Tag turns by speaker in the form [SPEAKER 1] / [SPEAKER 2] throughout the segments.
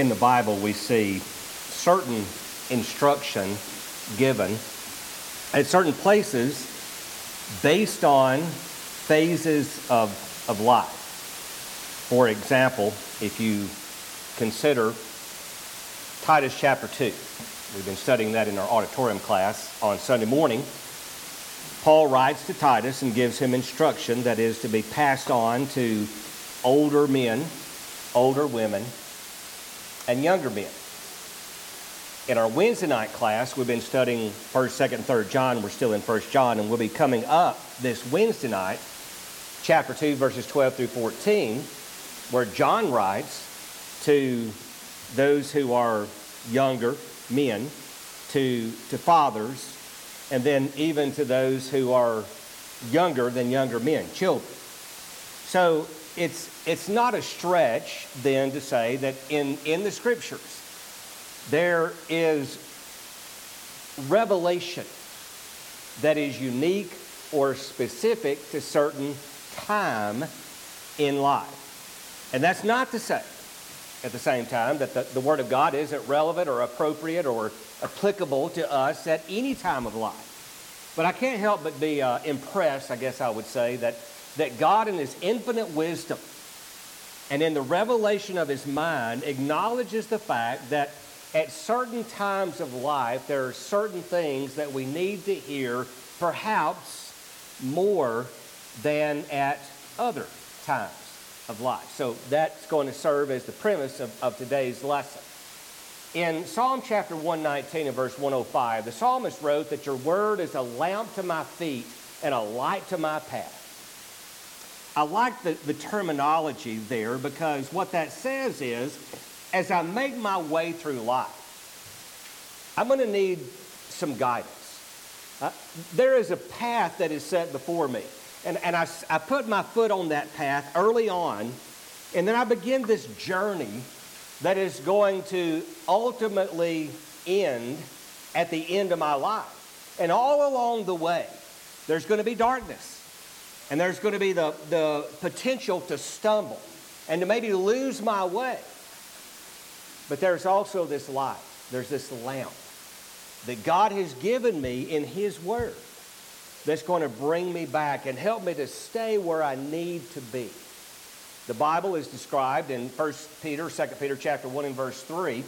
[SPEAKER 1] in the Bible we see certain instruction given at certain places based on phases of, of life. For example, if you consider Titus chapter 2, we've been studying that in our auditorium class on Sunday morning. Paul writes to Titus and gives him instruction that is to be passed on to older men, older women, and younger men. In our Wednesday night class, we've been studying 1st, 2nd, 3rd John. We're still in 1st John, and we'll be coming up this Wednesday night, chapter 2, verses 12 through 14, where John writes to those who are younger men, to, to fathers, and then even to those who are younger than younger men, children. So it's, it's not a stretch then to say that in, in the scriptures there is revelation that is unique or specific to certain time in life. And that's not to say at the same time that the, the Word of God isn't relevant or appropriate or applicable to us at any time of life. But I can't help but be uh, impressed, I guess I would say, that, that God, in His infinite wisdom and in the revelation of His mind, acknowledges the fact that at certain times of life, there are certain things that we need to hear, perhaps more than at other times of life. So that's going to serve as the premise of, of today's lesson. In Psalm chapter 119 and verse 105, the psalmist wrote that your word is a lamp to my feet and a light to my path. I like the, the terminology there because what that says is as I make my way through life, I'm going to need some guidance. Uh, there is a path that is set before me. And, and I, I put my foot on that path early on, and then I begin this journey that is going to ultimately end at the end of my life. And all along the way, there's going to be darkness. And there's going to be the, the potential to stumble and to maybe lose my way. But there's also this light, there's this lamp that God has given me in His Word that's going to bring me back and help me to stay where I need to be. The Bible is described in 1 Peter, 2 Peter chapter 1 and verse 3.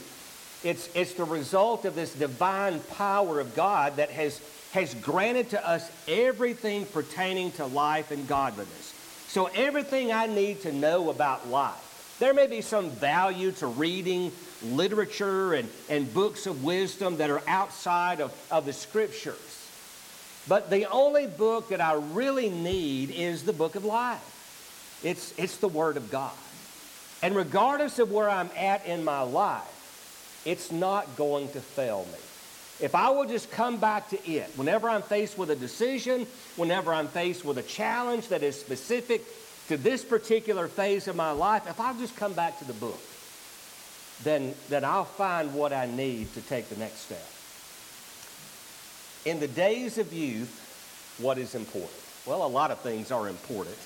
[SPEAKER 1] It's, it's the result of this divine power of God that has, has granted to us everything pertaining to life and godliness. So everything I need to know about life. There may be some value to reading literature and, and books of wisdom that are outside of, of the scriptures. But the only book that I really need is the book of life. It's, it's the Word of God. And regardless of where I'm at in my life, it's not going to fail me. If I will just come back to it, whenever I'm faced with a decision, whenever I'm faced with a challenge that is specific to this particular phase of my life, if I'll just come back to the book, then, then I'll find what I need to take the next step. In the days of youth, what is important? Well, a lot of things are important.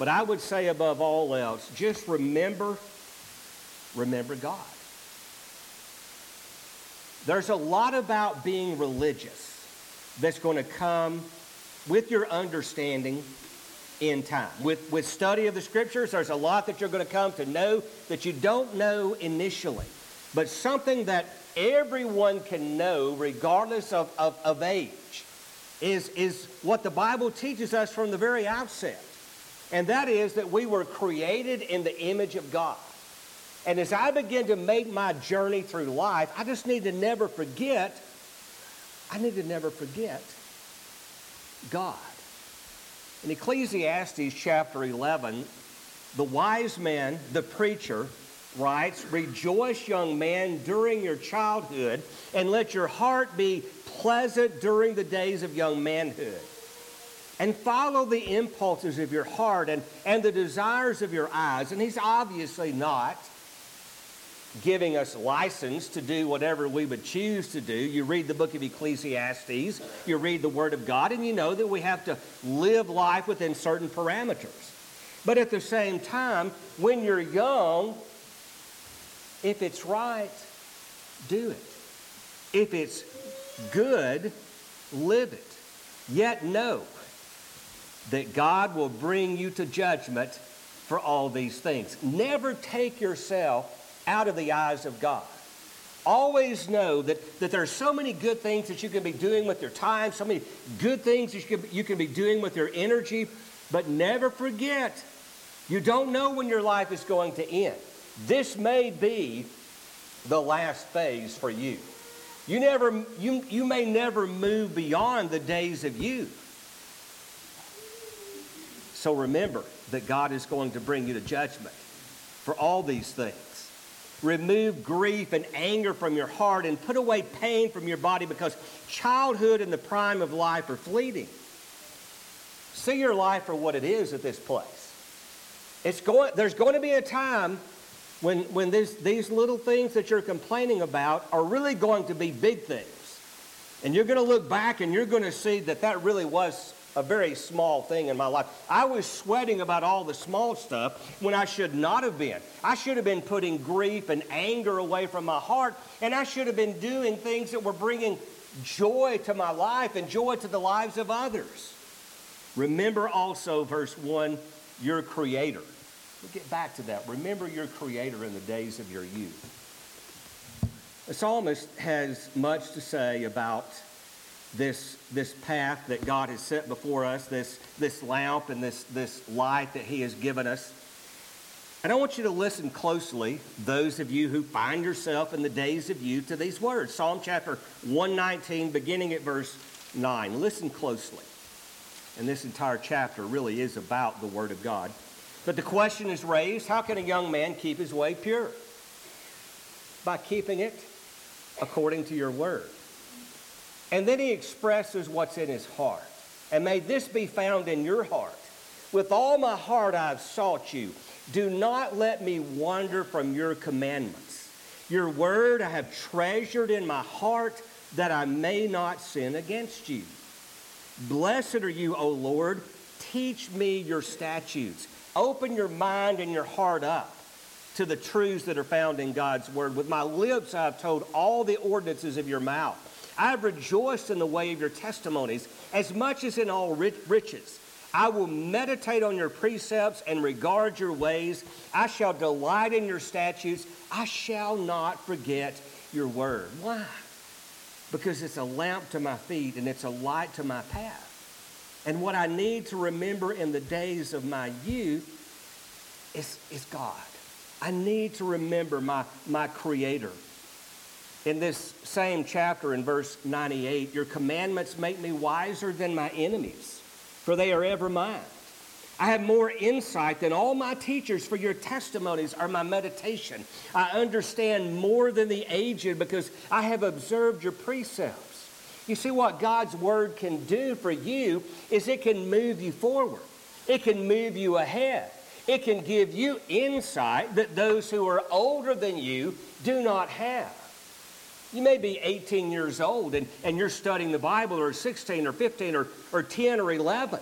[SPEAKER 1] But I would say above all else, just remember, remember God. There's a lot about being religious that's going to come with your understanding in time. With, with study of the scriptures, there's a lot that you're going to come to know that you don't know initially, but something that everyone can know, regardless of, of, of age, is, is what the Bible teaches us from the very outset. And that is that we were created in the image of God. And as I begin to make my journey through life, I just need to never forget, I need to never forget God. In Ecclesiastes chapter 11, the wise man, the preacher, writes, Rejoice, young man, during your childhood, and let your heart be pleasant during the days of young manhood. And follow the impulses of your heart and, and the desires of your eyes. And he's obviously not giving us license to do whatever we would choose to do. You read the book of Ecclesiastes, you read the Word of God, and you know that we have to live life within certain parameters. But at the same time, when you're young, If it's right, do it. If it's good, live it. Yet know that God will bring you to judgment for all these things. Never take yourself out of the eyes of God. Always know that, that there are so many good things that you can be doing with your time, so many good things that you can, you can be doing with your energy, but never forget you don't know when your life is going to end. This may be the last phase for you. You, never, you, you may never move beyond the days of youth. So remember that God is going to bring you to judgment for all these things. Remove grief and anger from your heart and put away pain from your body because childhood and the prime of life are fleeting. See your life for what it is at this place. It's going, there's going to be a time when, when this, these little things that you're complaining about are really going to be big things. And you're going to look back and you're going to see that that really was a very small thing in my life. I was sweating about all the small stuff when I should not have been. I should have been putting grief and anger away from my heart, and I should have been doing things that were bringing joy to my life and joy to the lives of others. Remember also, verse 1, your Creator. We'll get back to that. Remember your Creator in the days of your youth. The psalmist has much to say about this, this path that God has set before us, this, this lamp and this, this light that He has given us. And I want you to listen closely, those of you who find yourself in the days of youth, to these words. Psalm chapter 119, beginning at verse 9. Listen closely. And this entire chapter really is about the Word of God. But the question is raised how can a young man keep his way pure? By keeping it according to your word. And then he expresses what's in his heart. And may this be found in your heart. With all my heart I've sought you. Do not let me wander from your commandments. Your word I have treasured in my heart that I may not sin against you. Blessed are you, O Lord. Teach me your statutes. Open your mind and your heart up to the truths that are found in God's word. With my lips, I have told all the ordinances of your mouth. I have rejoiced in the way of your testimonies as much as in all riches. I will meditate on your precepts and regard your ways. I shall delight in your statutes. I shall not forget your word. Why? Because it's a lamp to my feet and it's a light to my path. And what I need to remember in the days of my youth is, is God. I need to remember my, my Creator. In this same chapter, in verse 98, your commandments make me wiser than my enemies, for they are ever mine. I have more insight than all my teachers, for your testimonies are my meditation. I understand more than the aged because I have observed your precepts. You see, what God's Word can do for you is it can move you forward, it can move you ahead. It can give you insight that those who are older than you do not have. You may be 18 years old and, and you're studying the Bible, or 16 or 15 or, or 10 or 11.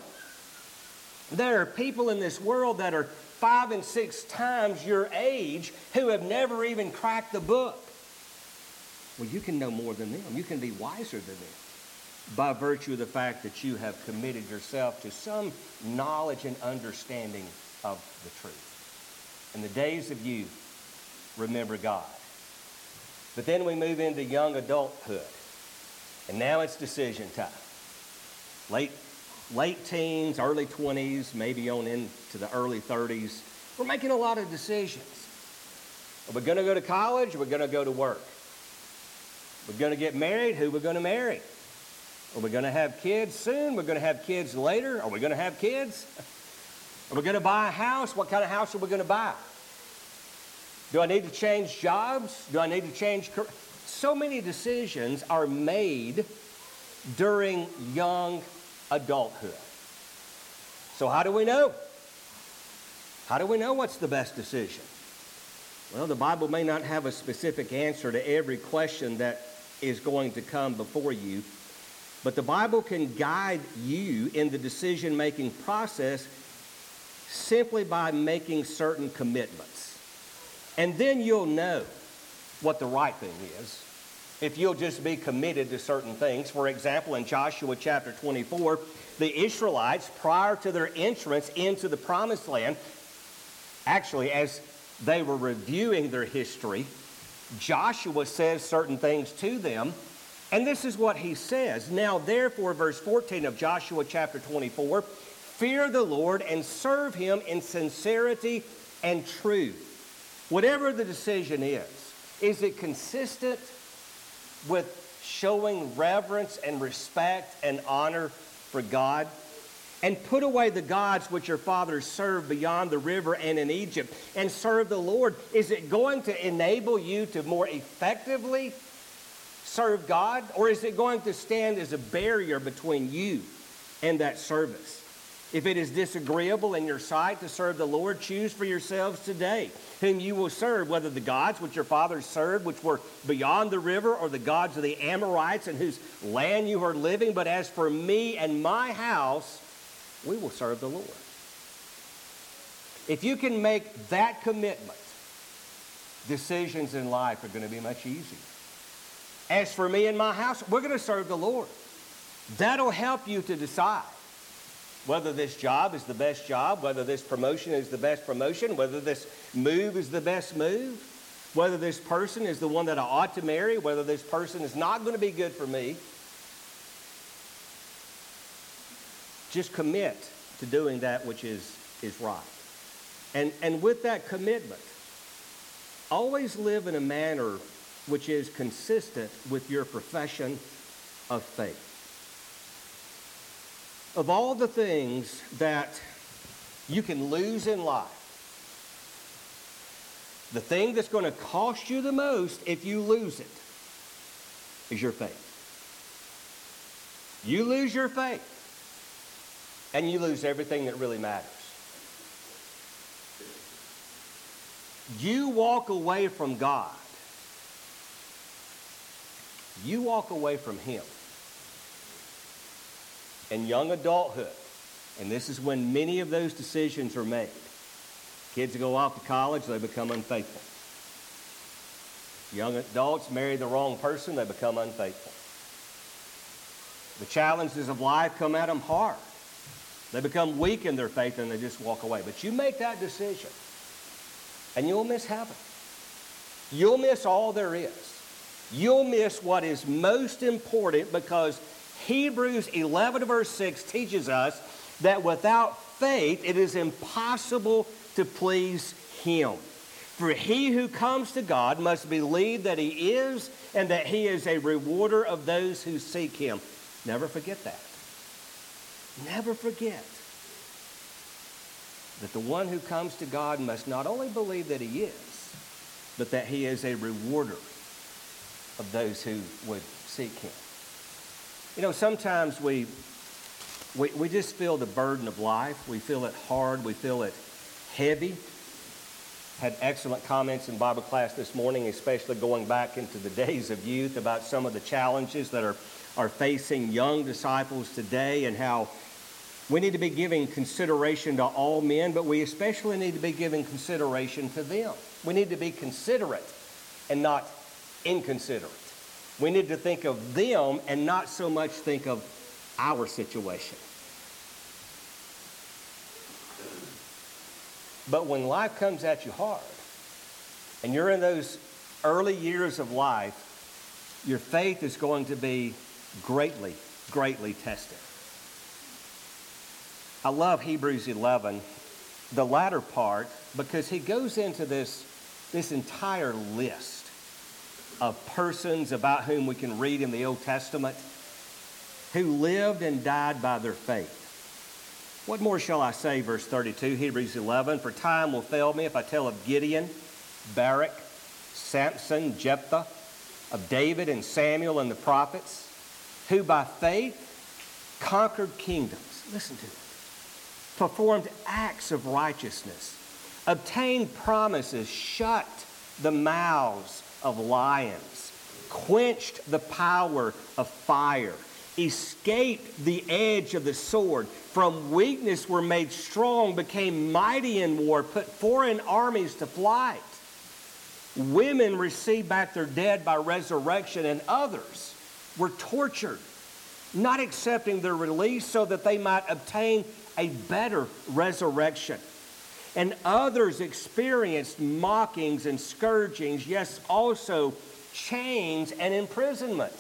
[SPEAKER 1] There are people in this world that are five and six times your age who have never even cracked the book. Well, you can know more than them. You can be wiser than them by virtue of the fact that you have committed yourself to some knowledge and understanding of the truth. In the days of youth, remember God. But then we move into young adulthood. And now it's decision time. Late, late teens, early 20s, maybe on into the early 30s. We're making a lot of decisions. Are we going to go to college? Are we going to go to work? We're going to get married. Who we're going to marry? Are we going to have kids soon? We're going to have kids later. Are we going to have kids? Are we going to buy a house? What kind of house are we going to buy? Do I need to change jobs? Do I need to change career? So many decisions are made during young adulthood. So, how do we know? How do we know what's the best decision? Well, the Bible may not have a specific answer to every question that is going to come before you, but the Bible can guide you in the decision making process simply by making certain commitments. And then you'll know what the right thing is if you'll just be committed to certain things. For example, in Joshua chapter 24, the Israelites, prior to their entrance into the promised land, actually, as they were reviewing their history, Joshua says certain things to them. And this is what he says. Now, therefore, verse 14 of Joshua chapter 24 fear the Lord and serve him in sincerity and truth. Whatever the decision is, is it consistent with showing reverence and respect and honor for God? And put away the gods which your fathers served beyond the river and in Egypt, and serve the Lord. Is it going to enable you to more effectively serve God, or is it going to stand as a barrier between you and that service? If it is disagreeable in your sight to serve the Lord, choose for yourselves today whom you will serve, whether the gods which your fathers served, which were beyond the river, or the gods of the Amorites in whose land you are living. But as for me and my house, we will serve the Lord. If you can make that commitment, decisions in life are going to be much easier. As for me and my house, we're going to serve the Lord. That'll help you to decide whether this job is the best job, whether this promotion is the best promotion, whether this move is the best move, whether this person is the one that I ought to marry, whether this person is not going to be good for me. Just commit to doing that which is, is right. And, and with that commitment, always live in a manner which is consistent with your profession of faith of all the things that you can lose in life, the thing that's going to cost you the most if you lose it is your faith. You lose your faith, and you lose everything that really matters. You walk away from God, you walk away from Him and young adulthood. And this is when many of those decisions are made. Kids go off to college, they become unfaithful. Young adults marry the wrong person, they become unfaithful. The challenges of life come at them hard. They become weak in their faith and they just walk away. But you make that decision, and you'll miss heaven. You'll miss all there is. You'll miss what is most important because Hebrews 11, verse 6 teaches us that without faith it is impossible to please Him. For he who comes to God must believe that He is and that He is a rewarder of those who seek Him. Never forget that. Never forget that the one who comes to God must not only believe that He is, but that He is a rewarder of those who would seek Him. You know, sometimes we, we, we just feel the burden of life. We feel it hard. We feel it heavy. Had excellent comments in Bible class this morning, especially going back into the days of youth about some of the challenges that are, are facing young disciples today and how we need to be giving consideration to all men, but we especially need to be giving consideration to them. We need to be considerate and not inconsiderate. We need to think of them and not so much think of our situation. But when life comes at you hard, and you're in those early years of life, your faith is going to be greatly, greatly tested. I love Hebrews 11, the latter part, because he goes into this, this entire list of persons about whom we can read in the Old Testament who lived and died by their faith. What more shall I say? Verse 32, Hebrews 11. For time will fail me if I tell of Gideon, Barak, Samson, Jephthah, of David and Samuel and the prophets, who by faith conquered kingdoms. Listen to it. Performed acts of righteousness, obtained promises, shut the mouths of lions, quenched the power of fire, escaped the edge of the sword, from weakness were made strong, became mighty in war, put foreign armies to flight. Women received back their dead by resurrection, and others were tortured, not accepting their release so that they might obtain a better resurrection. And others experienced mockings and scourgings, yes, also chains and imprisonment.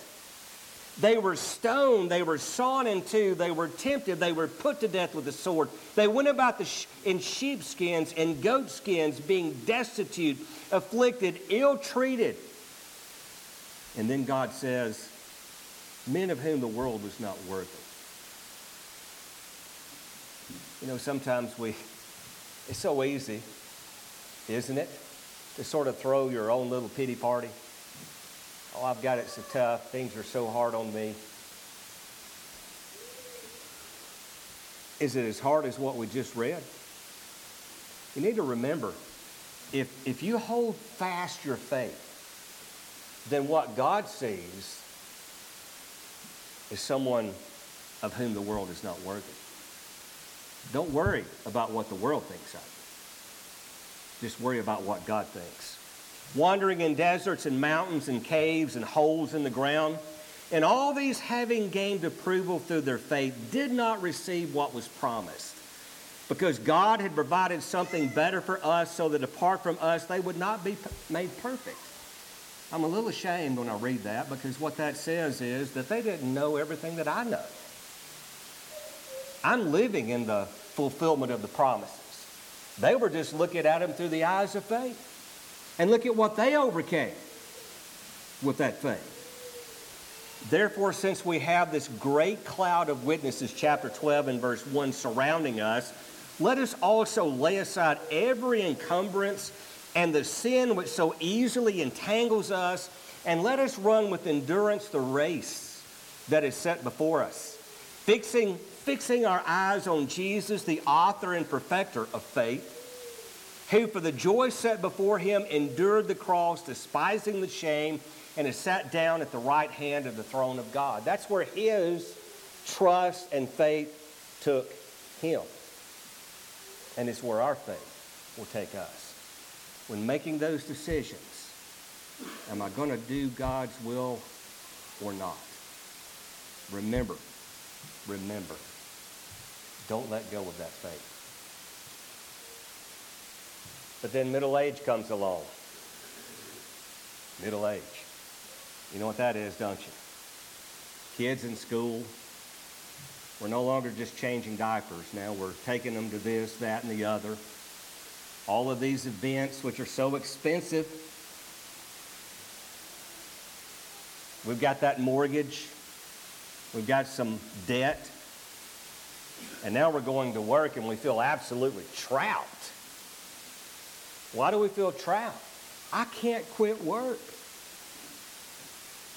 [SPEAKER 1] They were stoned, they were sawn in two, they were tempted, they were put to death with the sword. They went about the sh- in sheepskins and goatskins, being destitute, afflicted, ill treated. And then God says, Men of whom the world was not worthy. You know, sometimes we, it's so easy, isn't it, to sort of throw your own little pity party. Oh, I've got it so tough. Things are so hard on me. Is it as hard as what we just read? You need to remember if, if you hold fast your faith, then what God sees is someone of whom the world is not worthy. Don't worry about what the world thinks of you. Just worry about what God thinks wandering in deserts and mountains and caves and holes in the ground. And all these, having gained approval through their faith, did not receive what was promised. Because God had provided something better for us so that apart from us, they would not be made perfect. I'm a little ashamed when I read that because what that says is that they didn't know everything that I know. I'm living in the fulfillment of the promises. They were just looking at them through the eyes of faith. And look at what they overcame with that faith. Therefore, since we have this great cloud of witnesses, chapter 12 and verse 1, surrounding us, let us also lay aside every encumbrance and the sin which so easily entangles us, and let us run with endurance the race that is set before us, fixing, fixing our eyes on Jesus, the author and perfecter of faith who for the joy set before him endured the cross, despising the shame, and has sat down at the right hand of the throne of God. That's where his trust and faith took him. And it's where our faith will take us. When making those decisions, am I going to do God's will or not? Remember, remember, don't let go of that faith. But then middle age comes along. Middle age. You know what that is, don't you? Kids in school, we're no longer just changing diapers. Now we're taking them to this, that, and the other. All of these events, which are so expensive. We've got that mortgage. We've got some debt. And now we're going to work and we feel absolutely trapped why do we feel trapped? I can't quit work.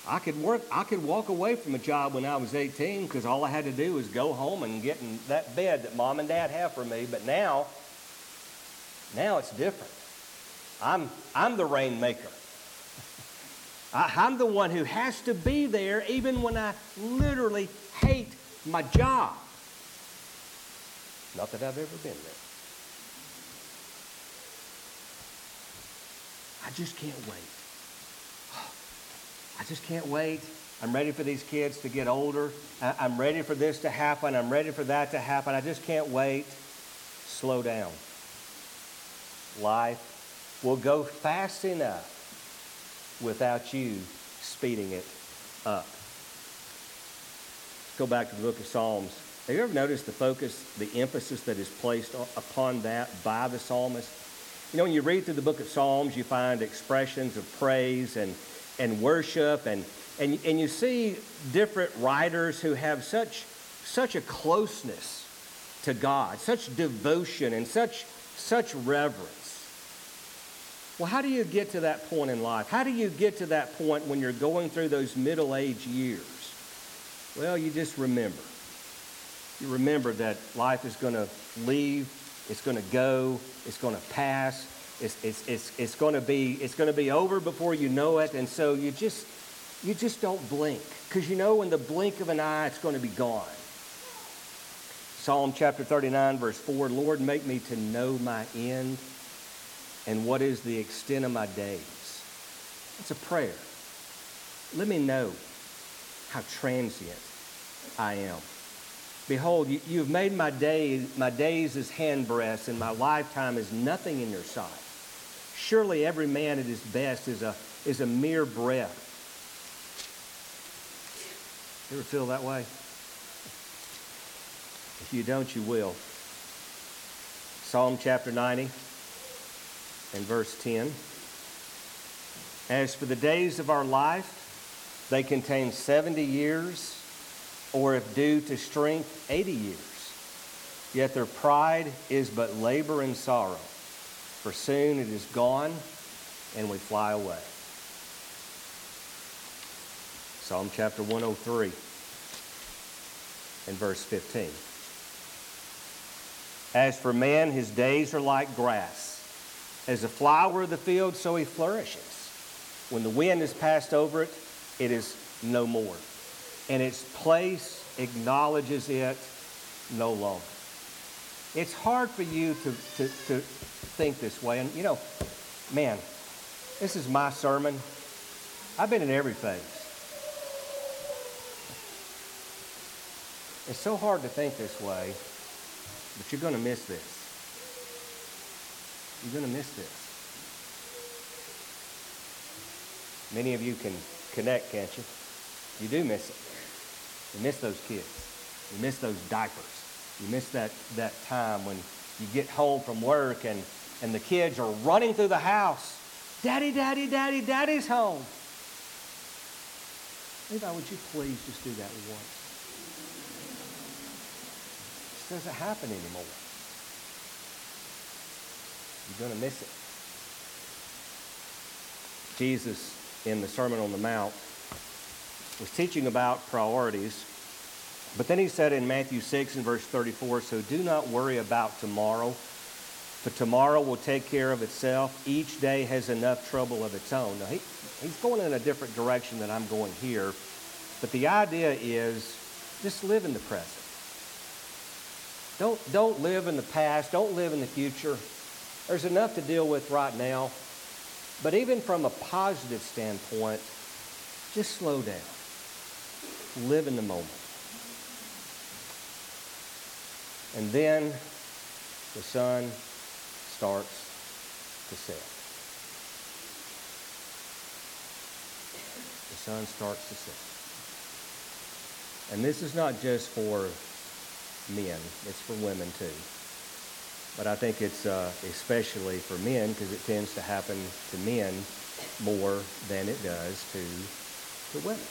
[SPEAKER 1] I could work, I could walk away from a job when I was 18 because all I had to do was go home and get in that bed that mom and dad have for me. But now, now it's different. I'm, I'm the rainmaker. I, I'm the one who has to be there even when I literally hate my job. Not that I've ever been there. I just can't wait. I just can't wait. I'm ready for these kids to get older. I'm ready for this to happen. I'm ready for that to happen. I just can't wait. Slow down. Life will go fast enough without you speeding it up. Let's go back to the book of Psalms. Have you ever noticed the focus, the emphasis that is placed upon that by the psalmist? You know, when you read through the book of Psalms, you find expressions of praise and, and worship, and, and, and you see different writers who have such, such a closeness to God, such devotion, and such, such reverence. Well, how do you get to that point in life? How do you get to that point when you're going through those middle age years? Well, you just remember. You remember that life is going to leave it's going to go. It's going to pass. It's, it's, it's, it's going to be it's going to be over before you know it. And so you just you just don't blink because you know in the blink of an eye it's going to be gone. Psalm chapter 39 verse 4, Lord, make me to know my end and what is the extent of my days. It's a prayer. Let me know how transient I am. Behold, you, have made my, day, my days as handbreadths, and my lifetime is nothing in your sight. Surely every man at his best is a, is a mere breath. You ever feel that way? If you don't, you will. Psalm chapter 90 and verse 10. As for the days of our life, they contain 70 years, or if due to strength, 80 years. Yet their pride is but labor and sorrow, for soon it is gone and we fly away. Psalm chapter 103 and verse 15. As for man, his days are like grass. As a flower of the field, so he flourishes. When the wind has passed over it, it is no more. And its place acknowledges it no longer. It's hard for you to, to, to think this way. And, you know, man, this is my sermon. I've been in every phase. It's so hard to think this way, but you're going to miss this. You're going to miss this. Many of you can connect, can't you? You do miss it. You miss those kids. You miss those diapers. You miss that, that time when you get home from work and, and the kids are running through the house. Daddy, daddy, daddy, daddy's home. Levi, would you please just do that once? This doesn't happen anymore. You're going to miss it. Jesus, in the Sermon on the Mount, was teaching about priorities. But then he said in Matthew 6 and verse 34 So do not worry about tomorrow, for tomorrow will take care of itself. Each day has enough trouble of its own. Now, he, he's going in a different direction than I'm going here. But the idea is just live in the present. Don't, don't live in the past. Don't live in the future. There's enough to deal with right now. But even from a positive standpoint, just slow down. Live in the moment. And then the sun starts to set. The sun starts to set. And this is not just for men, it's for women too. But I think it's uh, especially for men because it tends to happen to men more than it does to, to women.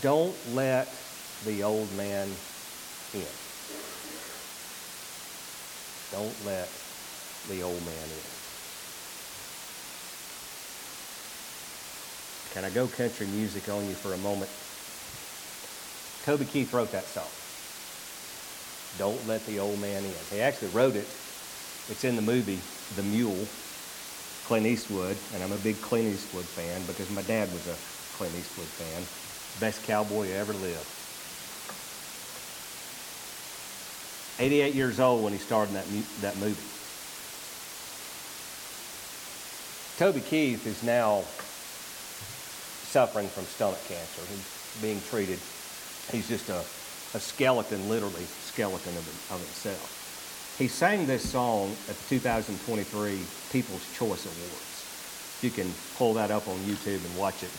[SPEAKER 1] Don't let the old man in. Don't let the old man in. Can I go country music on you for a moment? Toby Keith wrote that song. Don't let the old man in. He actually wrote it. It's in the movie The Mule, Clint Eastwood, and I'm a big Clint Eastwood fan because my dad was a Clint Eastwood fan. Best cowboy who ever lived. 88 years old when he starred in that, that movie. Toby Keith is now suffering from stomach cancer. He's being treated. He's just a, a skeleton, literally, skeleton of, of himself. He sang this song at the 2023 People's Choice Awards. You can pull that up on YouTube and watch it.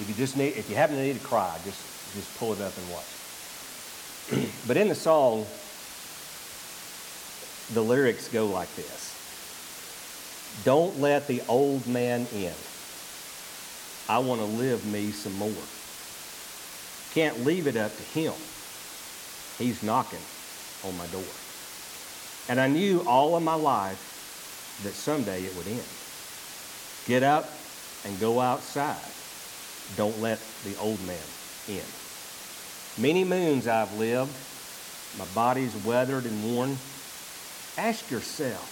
[SPEAKER 1] If you just need, if you happen to need to cry, just just pull it up and watch. but in the song, the lyrics go like this: Don't let the old man in. I want to live me some more. Can't leave it up to him. He's knocking on my door. And I knew all of my life that someday it would end. Get up and go outside. Don't let the old man in. Many moons I've lived. My body's weathered and worn. Ask yourself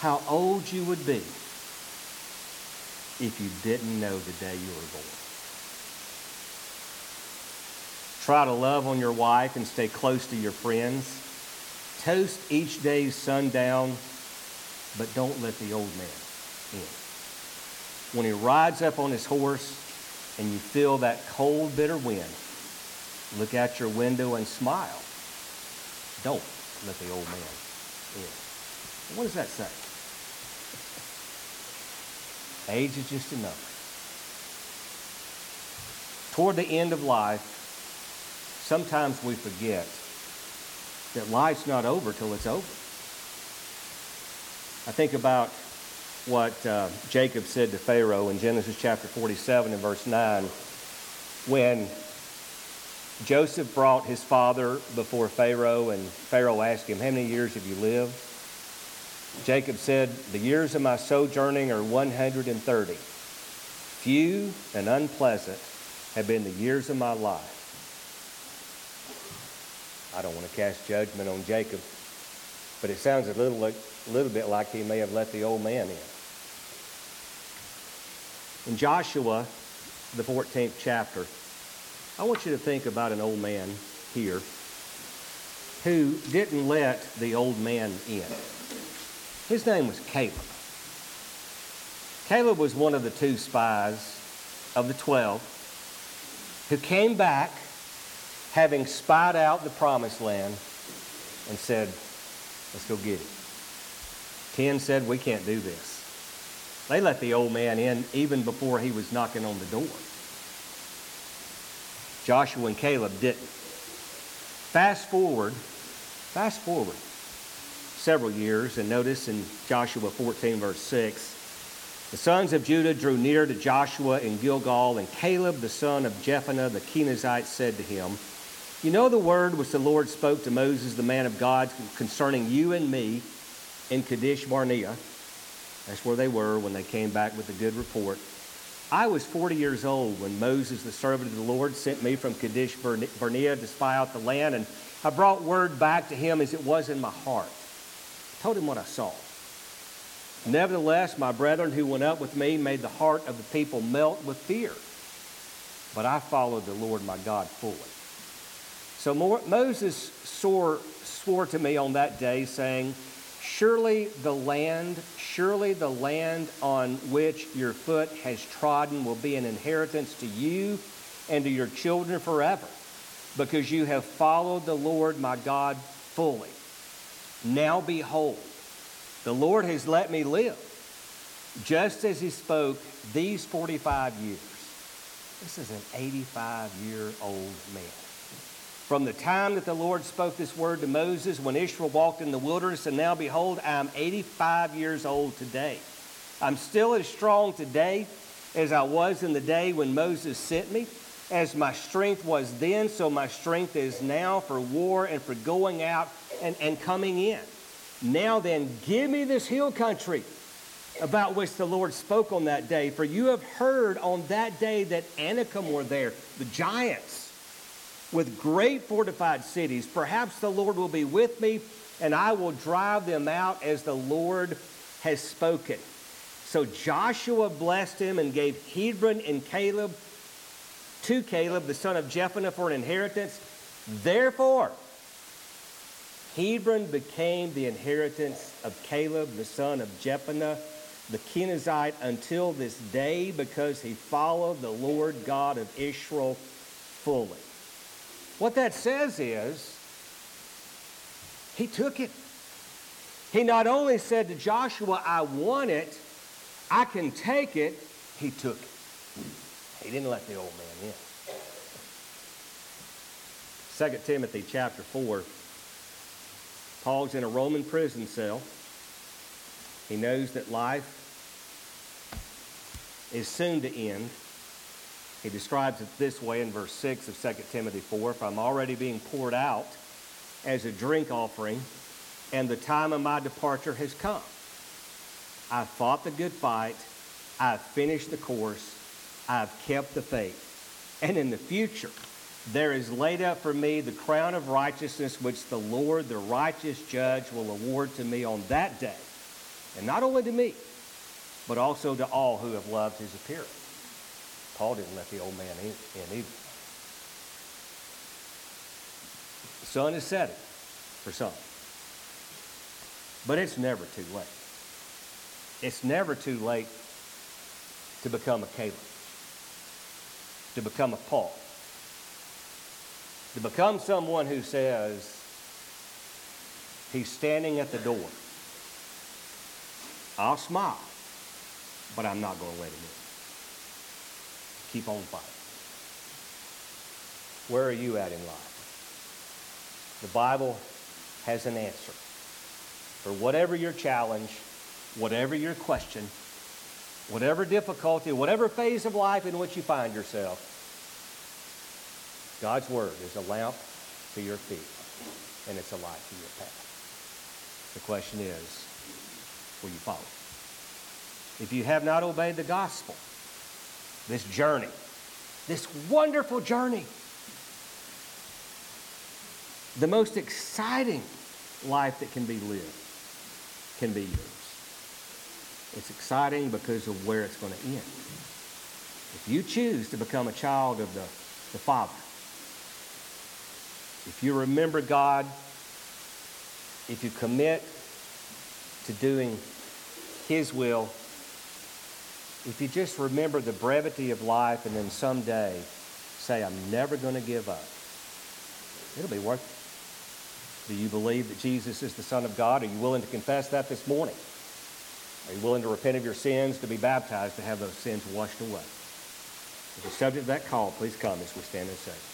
[SPEAKER 1] how old you would be if you didn't know the day you were born. Try to love on your wife and stay close to your friends. Toast each day's sundown, but don't let the old man in. When he rides up on his horse and you feel that cold, bitter wind, look out your window and smile. Don't let the old man in. What does that say? Age is just a number. Toward the end of life, sometimes we forget that life's not over till it's over. I think about what uh, Jacob said to Pharaoh in Genesis chapter 47 and verse 9 when Joseph brought his father before Pharaoh, and Pharaoh asked him, How many years have you lived? Jacob said, The years of my sojourning are 130. Few and unpleasant have been the years of my life. I don't want to cast judgment on Jacob, but it sounds a little, a little bit like he may have let the old man in. In Joshua, the 14th chapter, I want you to think about an old man here who didn't let the old man in. His name was Caleb. Caleb was one of the two spies of the 12 who came back having spied out the promised land and said, Let's go get it. Ten said, We can't do this. They let the old man in even before he was knocking on the door. Joshua and Caleb didn't. Fast forward, fast forward several years, and notice in Joshua 14, verse 6, the sons of Judah drew near to Joshua in Gilgal, and Caleb, the son of Jephunneh the Kenizzite, said to him, You know the word which the Lord spoke to Moses, the man of God, concerning you and me in Kadesh Barnea. That's where they were when they came back with a good report. I was 40 years old when Moses, the servant of the Lord, sent me from Kadesh Barnea to spy out the land, and I brought word back to him as it was in my heart. I told him what I saw. Nevertheless, my brethren who went up with me made the heart of the people melt with fear. But I followed the Lord my God fully. So Moses swore, swore to me on that day, saying, Surely the land, surely the land on which your foot has trodden will be an inheritance to you and to your children forever, because you have followed the Lord my God fully. Now behold, the Lord has let me live, just as he spoke these 45 years. This is an 85 year old man. From the time that the Lord spoke this word to Moses when Israel walked in the wilderness, and now behold, I am 85 years old today. I'm still as strong today as I was in the day when Moses sent me. As my strength was then, so my strength is now for war and for going out and, and coming in. Now then, give me this hill country about which the Lord spoke on that day. For you have heard on that day that Anakim were there, the giants with great fortified cities. Perhaps the Lord will be with me, and I will drive them out as the Lord has spoken. So Joshua blessed him and gave Hebron and Caleb to Caleb, the son of Jephunneh, for an inheritance. Therefore, Hebron became the inheritance of Caleb, the son of Jephunneh, the Kenizzite, until this day, because he followed the Lord God of Israel fully. What that says is, he took it. He not only said to Joshua, I want it, I can take it, he took it. He didn't let the old man in. 2 Timothy chapter 4. Paul's in a Roman prison cell. He knows that life is soon to end. He describes it this way in verse 6 of 2 Timothy 4 If I'm already being poured out as a drink offering, and the time of my departure has come. I've fought the good fight, I've finished the course, I've kept the faith. And in the future, there is laid up for me the crown of righteousness, which the Lord, the righteous judge, will award to me on that day. And not only to me, but also to all who have loved his appearance. Paul didn't let the old man in, in either. The sun is setting for some, but it's never too late. It's never too late to become a Caleb, to become a Paul, to become someone who says he's standing at the door. I'll smile, but I'm not going to let him in. Keep on fighting. Where are you at in life? The Bible has an answer for whatever your challenge, whatever your question, whatever difficulty, whatever phase of life in which you find yourself. God's Word is a lamp to your feet and it's a light to your path. The question is, will you follow? If you have not obeyed the gospel, this journey, this wonderful journey, the most exciting life that can be lived can be yours. It's exciting because of where it's going to end. If you choose to become a child of the, the Father, if you remember God, if you commit to doing His will, if you just remember the brevity of life and then someday say, I'm never going to give up, it'll be worth it. Do you believe that Jesus is the Son of God? Are you willing to confess that this morning? Are you willing to repent of your sins, to be baptized, to have those sins washed away? If you're subject to that call, please come as we stand and sing.